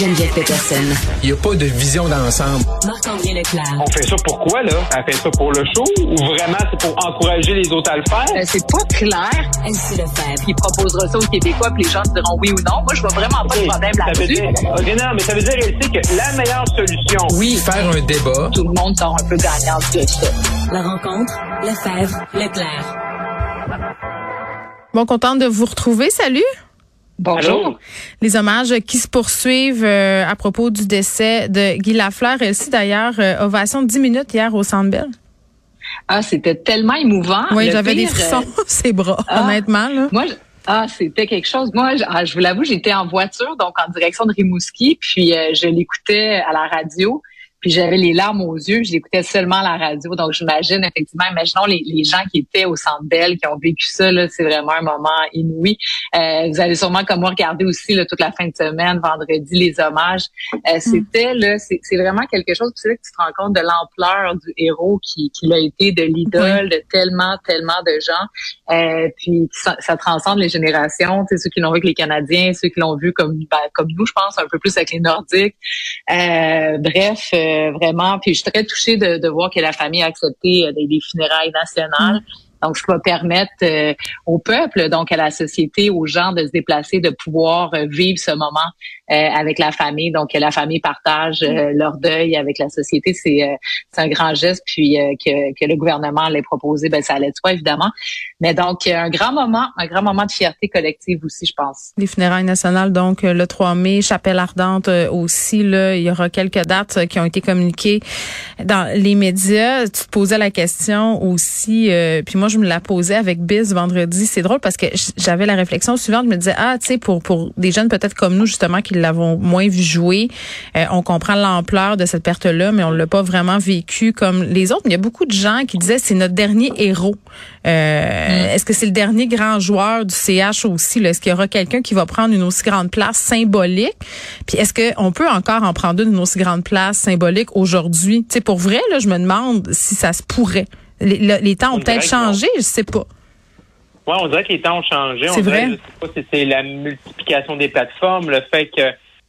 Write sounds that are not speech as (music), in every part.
Geneviève Peterson. Il n'y a pas de vision d'ensemble. Marc-André Leclerc. On fait ça pourquoi, là? Elle fait ça pour le show ou vraiment c'est pour encourager les autres à le faire? Euh, c'est pas clair. Elsie Lefebvre. Puis il proposera ça aux Québécois, puis les gens diront oui ou non. Moi, je vois vraiment pas de problème là-dessus. dire, ok, non, mais ça veut dire, Elsie, que la meilleure solution, Oui, faire un débat. Tout le monde sort un peu gagnant de ça. La rencontre, Lefebvre, Leclerc. Bon, contente de vous retrouver. Salut. Bonjour. Allô? Les hommages qui se poursuivent euh, à propos du décès de Guy Lafleur. Elsie, d'ailleurs, euh, ovation de 10 minutes hier au Centre Bell. Ah, c'était tellement émouvant. Oui, j'avais des pire, frissons, (laughs) euh, ses bras, ah. honnêtement. Là. Moi, je- ah, c'était quelque chose. Moi, je, ah, je vous l'avoue, j'étais en voiture, donc en direction de Rimouski, puis euh, je l'écoutais à la radio. Puis j'avais les larmes aux yeux, je l'écoutais seulement la radio. Donc j'imagine effectivement, imaginons les, les gens qui étaient au Centre Bell, qui ont vécu ça, là, c'est vraiment un moment inouï. Euh, vous avez sûrement comme moi regardé aussi là, toute la fin de semaine, vendredi, les hommages. Euh, C'était là, c'est c'est vraiment quelque chose. C'est là que tu te rends compte de l'ampleur du héros qui, qui l'a été, de l'idole de tellement, tellement de gens. Euh, puis ça, ça transcende les générations. Tu sais, ceux qui l'ont vu avec les Canadiens, ceux qui l'ont vu comme ben, comme nous, je pense, un peu plus avec les Nordiques. Euh, bref, euh, vraiment. Puis je suis très touchée de, de voir que la famille a accepté euh, des, des funérailles nationales. Donc, ce qui va permettre euh, au peuple, donc à la société, aux gens de se déplacer, de pouvoir euh, vivre ce moment euh, avec la famille. Donc, que la famille partage euh, leur deuil avec la société, c'est euh, un grand geste. Puis euh, que, que le gouvernement l'ait proposé, ben ça allait de soi évidemment. Mais donc, un grand moment, un grand moment de fierté collective aussi, je pense. Les funérailles nationales, donc le 3 mai, Chapelle Ardente aussi. Là, il y aura quelques dates qui ont été communiquées dans les médias. Tu te posais la question aussi, euh, puis moi je me la posais avec Biz vendredi. C'est drôle parce que j'avais la réflexion suivante. Je me disais ah tu sais pour pour des jeunes peut-être comme nous justement qui l'avons moins vu jouer, euh, on comprend l'ampleur de cette perte-là, mais on l'a pas vraiment vécu comme les autres. Mais il y a beaucoup de gens qui disaient c'est notre dernier héros. Euh, Est-ce que c'est le dernier grand joueur du CH aussi? Est-ce qu'il y aura quelqu'un qui va prendre une aussi grande place symbolique? Puis est-ce qu'on peut encore en prendre une, une aussi grande place symbolique aujourd'hui? Tu sais, pour vrai, là, je me demande si ça se pourrait. Les, le- les temps ont On peut-être changé, je sais pas. Ouais, on dirait que les temps ont changé. On C'est dirait, vrai. Je sais pas si c'est la multiplication des plateformes, le fait que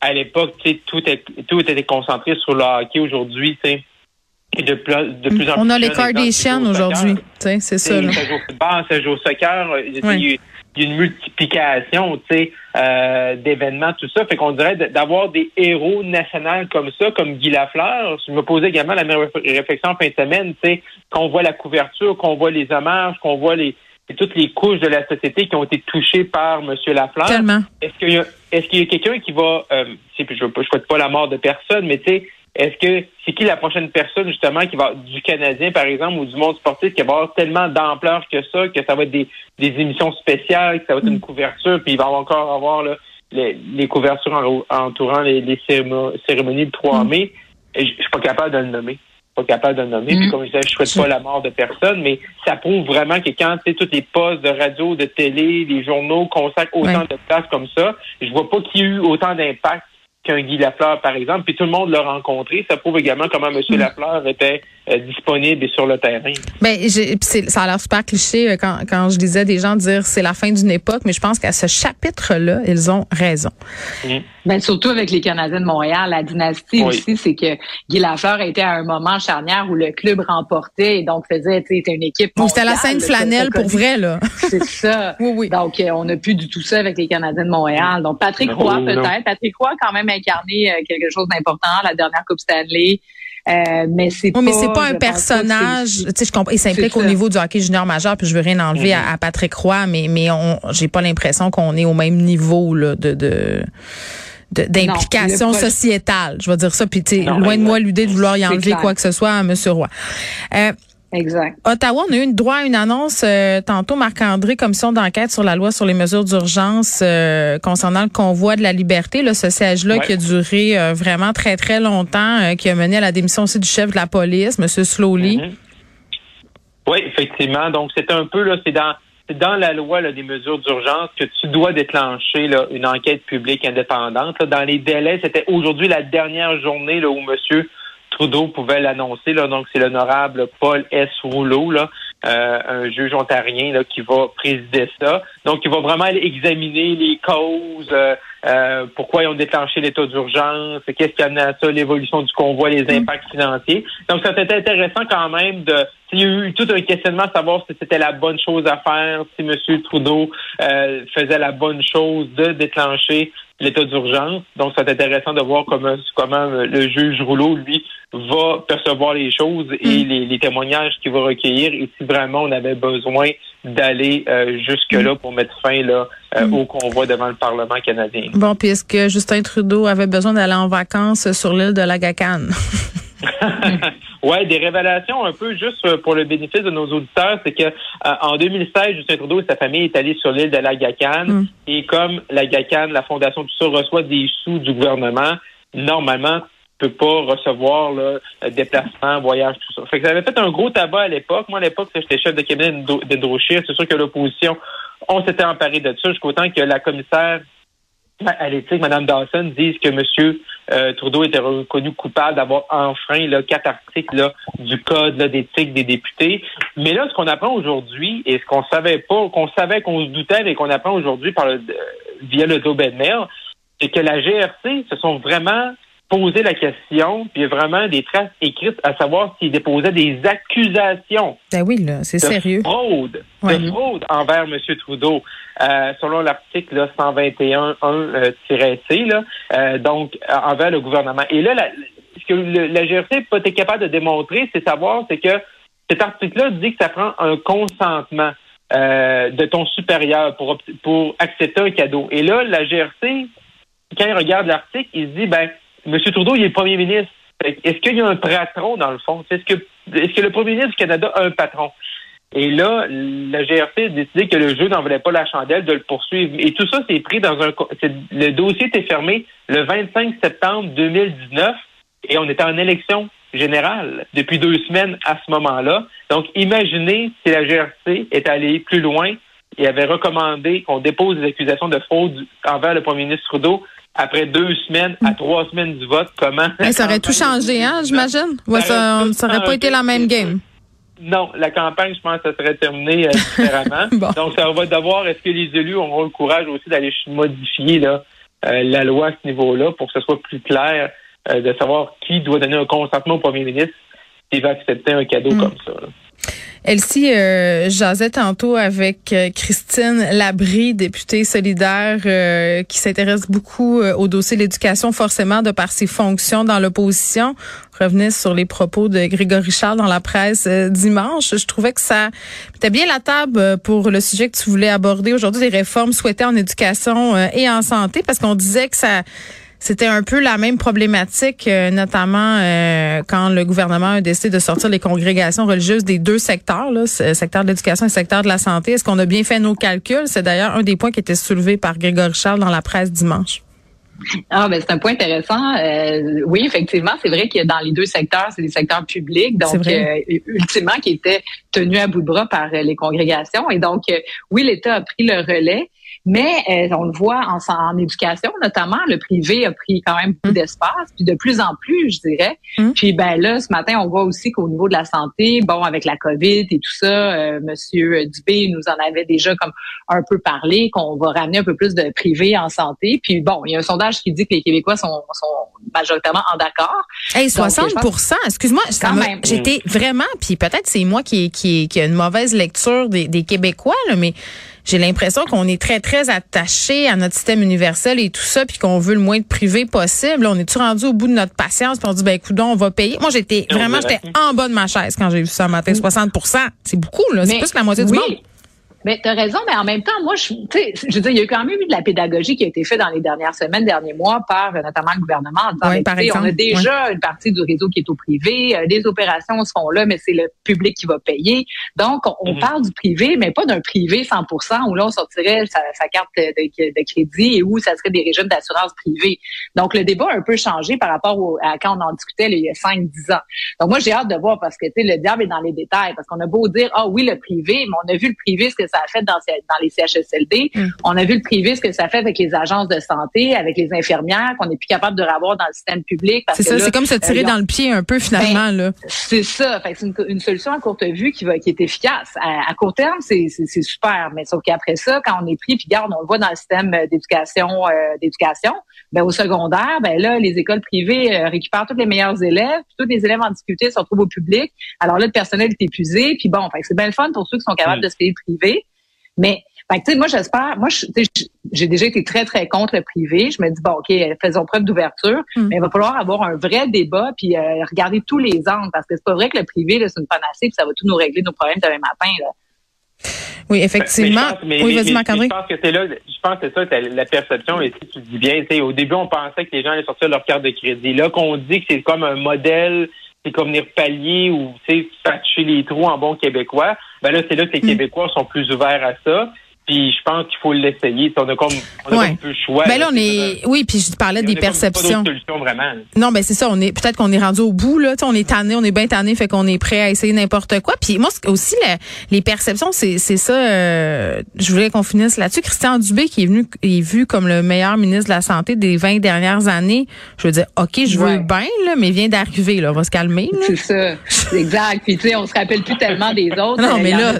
à l'époque, tout, est, tout était concentré sur le hockey aujourd'hui, tu sais. Et de plus, de plus en plus On a les Kardashians aujourd'hui. C'est ça. Ça joue au football, ça joue au soccer. euh, Il y a- une multiplication, tu sais, euh, d'événements, tout ça. Fait qu'on dirait d'avoir des héros nationaux comme ça, comme Guy Lafleur. Je me posais également la même réf- réflexion en fin de semaine, tu sais, qu'on voit la couverture, qu'on voit les hommages, qu'on voit les toutes les couches de la société qui ont été touchées par M. Lafleur. Tellement. Est-ce qu'il y a, est-ce qu'il y a quelqu'un qui va, euh, tu sais, je ne souhaite pas la mort de personne, mais tu sais, est-ce que c'est qui la prochaine personne justement qui va du Canadien par exemple ou du monde sportif qui va avoir tellement d'ampleur que ça que ça va être des, des émissions spéciales, que ça va être une couverture, puis il va encore avoir là, les, les couvertures en- entourant les, les cérémo- cérémonies du 3 mai? Et Je je suis pas capable de le nommer. Pas capable de le nommer. Puis Mm. comme je disais, je souhaite pas la mort de personne, mais ça prouve vraiment que quand tu sais, tous les postes de radio, de télé, les journaux consacrent autant Ouais. de place comme ça, je vois pas qu'il y ait eu autant d'impact qu'un Guy Lafleur, par exemple, puis tout le monde l'a rencontré. Ça prouve également comment M. Mm. Lafleur était euh, disponible et sur le terrain. Ben, j'ai- puis c'est- ça a l'air super cliché euh, quand, quand je disais des gens dire c'est la fin d'une époque, mais je pense qu'à ce chapitre-là, ils ont raison. Ben, surtout avec les Canadiens de Montréal, la dynastie Oui. aussi, c'est que Guy Lafleur a été à un moment charnière où le club remportait et donc faisait, tu sais, c'était une équipe Donc, c'était la scène flanelle pour vrai, là. (laughs) C'est ça. (laughs) Oui, oui. Donc, euh, on n'a plus du tout ça avec les Canadiens de Montréal. Donc, Patrick Roy, peut-être. Patrick Roy a quand même incarné euh, quelque chose d'important, la dernière Coupe Stanley. Euh, mais c'est Oui, pas, mais c'est pas un personnage. Tu sais, je comprends. Il s'implique au niveau du hockey junior majeur, puis je veux rien enlever à, à Patrick Roy, mais mais on, j'ai pas l'impression qu'on est au même niveau là de de d'implication sociétale. Je vais dire ça, puis loin de moi l'idée de vouloir y enlever quoi que ce soit à Monsieur Roy. Euh, Exact. Ottawa, on a eu une droit à une annonce euh, tantôt, Marc-André, commission d'enquête sur la loi sur les mesures d'urgence euh, concernant le convoi de la liberté, là, ce siège-là Ouais. qui a duré euh, vraiment très, très longtemps, euh, qui a mené à la démission aussi du chef de la police, M. Slowly. Mhm. Oui, effectivement. Donc, c'est un peu, là, c'est dans, c'est dans la loi là, des mesures d'urgence que tu dois déclencher là, une enquête publique indépendante. là. Dans les délais, c'était aujourd'hui la dernière journée là, où M. Trudeau pouvait l'annoncer. Là, donc, c'est l'honorable Paul S. Rouleau là, euh, un juge ontarien là, qui va présider ça. Donc, il va vraiment aller examiner les causes, euh, euh, pourquoi ils ont déclenché l'état d'urgence, qu'est-ce qui a amené à ça, l'évolution du convoi, les Mm. impacts financiers. Donc, ça c'était intéressant quand même de. Il y a eu tout un questionnement à savoir si c'était la bonne chose à faire, si M. Trudeau euh, faisait la bonne chose de déclencher l'état d'urgence. Donc, c'est intéressant de voir comment, comment le juge Rouleau, lui, va percevoir les choses et Mm. les, les témoignages qu'il va recueillir et si vraiment on avait besoin d'aller euh, jusque-là pour mettre fin là, euh, Mm. au convoi devant le Parlement canadien. Bon, puis est-ce que Justin Trudeau avait besoin d'aller en vacances sur l'île de Lagacan? (laughs) ouais, des révélations un peu juste pour le bénéfice de nos auditeurs, c'est que euh, en 2016, Justin Trudeau et sa famille est allé sur l'île de Lagacan Mm. et comme Lagacan, la fondation tout ça reçoit des sous du gouvernement, normalement peut pas recevoir là, euh, déplacement, voyage, tout ça. Fait que ça avait fait un gros tabac à l'époque. Moi, à l'époque, j'étais chef de cabinet d'Edro Scheer. C'est sûr que l'opposition, on s'était emparé de ça jusqu'au temps que la commissaire à l'éthique, Mme Dawson, dise que M. Euh, Trudeau était reconnu coupable d'avoir enfreint là, quatre articles là, du code d'éthique des députés. Mais là, ce qu'on apprend aujourd'hui et ce qu'on savait pas, qu'on savait, qu'on se doutait, mais qu'on apprend aujourd'hui par le, euh, via le Mail, c'est que la GRC se sont vraiment posé la question, puis il y a vraiment des traces écrites à savoir s'ils déposaient des accusations Ben oui, là, c'est de sérieux. fraude, Ouais. de fraude envers M. Trudeau, euh, selon l'article là, 121.1-C, là, euh, donc euh, envers le gouvernement. Et là, la, ce que le- la GRC n'a pas été capable de démontrer, c'est savoir, c'est que cet article-là dit que ça prend un consentement euh, de ton supérieur pour, pour accepter un cadeau. Et là, la GRC, quand il regarde l'article, il se dit, ben, M. Trudeau, il est premier ministre. Est-ce qu'il y a un patron, dans le fond? Est-ce que, est-ce que le premier ministre du Canada a un patron? Et là, la GRC a décidé que le jeu n'en voulait pas la chandelle de le poursuivre. Et tout ça, c'est pris dans un... Le dossier était fermé le 25 septembre 2019 et on était en élection générale depuis deux semaines à ce moment-là. Donc, imaginez si la GRC est allée plus loin et avait recommandé qu'on dépose des accusations de fraude envers le premier ministre Trudeau après deux semaines à trois semaines du vote. Comment... Hey, ça aurait tout changé, hein, j'imagine? Ouais, ça, aurait tout ça aurait pas été la même game. Non, la campagne, je pense que ça serait terminé euh, différemment. (laughs) Bon. Donc, ça va devoir, est-ce que les élus auront le courage aussi d'aller modifier là, euh, la loi à ce niveau-là pour que ce soit plus clair euh, de savoir qui doit donner un consentement au premier ministre s'il va accepter un cadeau Mm. comme ça. là? Elsie, euh, jasais tantôt avec euh, Christine Labrie, députée solidaire, euh, qui s'intéresse beaucoup euh, au dossier de l'éducation, forcément, de par ses fonctions dans l'opposition. Revenait sur les propos de Grégory Charles dans la presse dimanche. Je trouvais que ça mettait bien la table pour le sujet que tu voulais aborder aujourd'hui, des réformes souhaitées en éducation et en santé, parce qu'on disait que ça c'était un peu la même problématique, euh, notamment euh, quand le gouvernement a décidé de sortir les congrégations religieuses des deux secteurs, là, secteur de l'éducation et secteur de la santé. Est-ce qu'on a bien fait nos calculs? C'est d'ailleurs un des points qui était soulevé par Grégory Charles dans la presse dimanche. Ah, ben c'est un point intéressant. Euh, oui, effectivement, c'est vrai que dans les deux secteurs, c'est des secteurs publics, donc vrai. euh, ultimement qui étaient tenus à bout de bras par euh, les congrégations. Et donc, euh, oui, l'État a pris le relais, mais euh, on le voit en, en éducation, notamment, le privé a pris quand même beaucoup d'espace, puis de plus en plus, je dirais. Mm. Puis ben là, ce matin, on voit aussi qu'au niveau de la santé, bon, avec la COVID et tout ça, euh, Monsieur Dubé nous en avait déjà comme un peu parlé, qu'on va ramener un peu plus de privé en santé. Puis bon, il y a un sondage qui dit que les Québécois sont, sont majoritairement en d'accord. Hey, Donc, 60 je excuse-moi, j'étais vraiment, puis peut-être c'est moi qui, qui, qui a une mauvaise lecture des, des Québécois, là, mais j'ai l'impression qu'on est très, très attaché à notre système universel et tout ça, puis qu'on veut le moins de privé possible. Là, on est-tu rendu au bout de notre patience, puis on dit, ben écoute, on va payer. Moi, j'étais vraiment, j'étais en bas de ma chaise quand j'ai vu ça matin, 60% C'est beaucoup, là. C'est plus que la moitié du monde. Mais tu as raison, mais en même temps, moi, je, tu sais, je veux dire, il y a eu quand même eu de la pédagogie qui a été faite dans les dernières semaines, derniers mois par euh, notamment le gouvernement en disant, Oui, ben, par sais, on a exemple, déjà une partie du réseau qui est au privé, euh, les opérations se font là, mais c'est le public qui va payer. Donc, on, on Mhm. parle du privé, mais pas d'un privé 100 où là, on sortirait sa, sa carte de, de crédit et où ça serait des régimes d'assurance privée. Donc, le débat a un peu changé par rapport au- à quand on en discutait là, il y a 5-10 ans. Donc, moi, j'ai hâte de voir parce que, tu sais, le diable est dans les détails. Parce qu'on a beau dire, ah oui, le privé, mais on a vu le privé, ce que ça a fait dans, dans les CHSLD. Mm. On a vu le privé, ce que ça fait avec les agences de santé, avec les infirmières, qu'on n'est plus capable de revoir dans le système public. C'est ça, c'est comme se tirer euh, dans le pied un peu finalement. Ben, là. C'est ça. c'est une, solution à courte vue qui, va, qui est efficace. À, court terme, c'est super, mais sauf qu'après ça, quand on est pris, puis garde, on le voit dans le système d'éducation, euh, d'éducation, ben, au secondaire, ben là, les écoles privées euh, récupèrent tous les meilleurs élèves, puis tous les élèves en difficulté se retrouvent au public. Alors là, le personnel est épuisé, puis bon, c'est bien le fun pour ceux qui sont capables mm. de se payer le privé. Mais fait moi, j'espère, moi, j'ai déjà été très, très contre le privé. Je me dis, bon, OK, faisons preuve d'ouverture, mm. mais il va falloir avoir un vrai débat puis euh, regarder tous les angles parce que c'est pas vrai que le privé, c'est une panacée puis ça va tout nous régler nos problèmes demain matin, là. Oui, effectivement. oui, vas-y, Je pense que c'est là, je pense que c'est ça, la perception, et si tu dis bien, au début, on pensait que les gens allaient sortir leur carte de crédit. Là, qu'on dit que c'est comme un modèle, c'est comme venir pallier ou, tu sais, patcher les trous en bon québécois, ben là, c'est là que les mm. Québécois sont plus ouverts à ça. Puis je pense qu'il faut l'essayer. On a comme, on a peu le choix. Ben là, on est, oui, puis je parlais des perceptions. Pas vraiment. Non, ben c'est ça. On est peut-être qu'on est rendu au bout là. on est tanné, on est bien tanné, fait qu'on est prêt à essayer n'importe quoi. Puis moi aussi, les perceptions, c'est c'est ça. Euh, je voulais qu'on finisse là-dessus. Christian Dubé qui est venu, est vu comme le meilleur ministre de la santé des 20 dernières années. Je veux dire, ok, je veux bien là, mais vient d'arriver là, on va se calmer. C'est ça, (laughs) exact. Puis tu sais, on se rappelle plus tellement des autres. Non, mais là,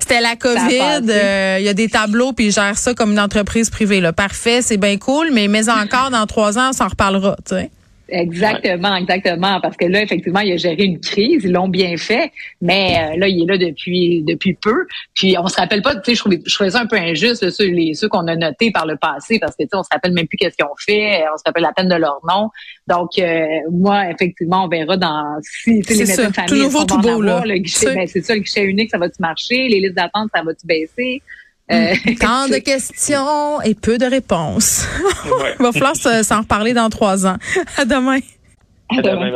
c'était la COVID il y a des tableaux puis il gère ça comme une entreprise privée. Là. Parfait, c'est bien cool, mais mais encore dans trois ans, on s'en reparlera. Tu sais. Exactement, exactement. Parce que là, effectivement, il a géré une crise, ils l'ont bien fait, mais euh, là, il est là depuis depuis peu. Puis on se rappelle pas, tu sais, je trouvais, je trouvais ça un peu injuste, ceux, les, ceux qu'on a notés par le passé, parce que tu sais, on se rappelle même plus qu'est-ce qu'ils ont fait, on se rappelle la peine de leur nom. Donc, euh, moi, effectivement, on verra dans si les médecins de famille tout nouveau, tout beau, là. le guichet, ben, c'est ça, le guichet unique, ça va-tu marcher? Les listes d'attente, ça va-tu baisser? Euh, (laughs) Tant de questions et peu de réponses. (laughs) Il va falloir s'en reparler dans trois ans. À demain. À demain.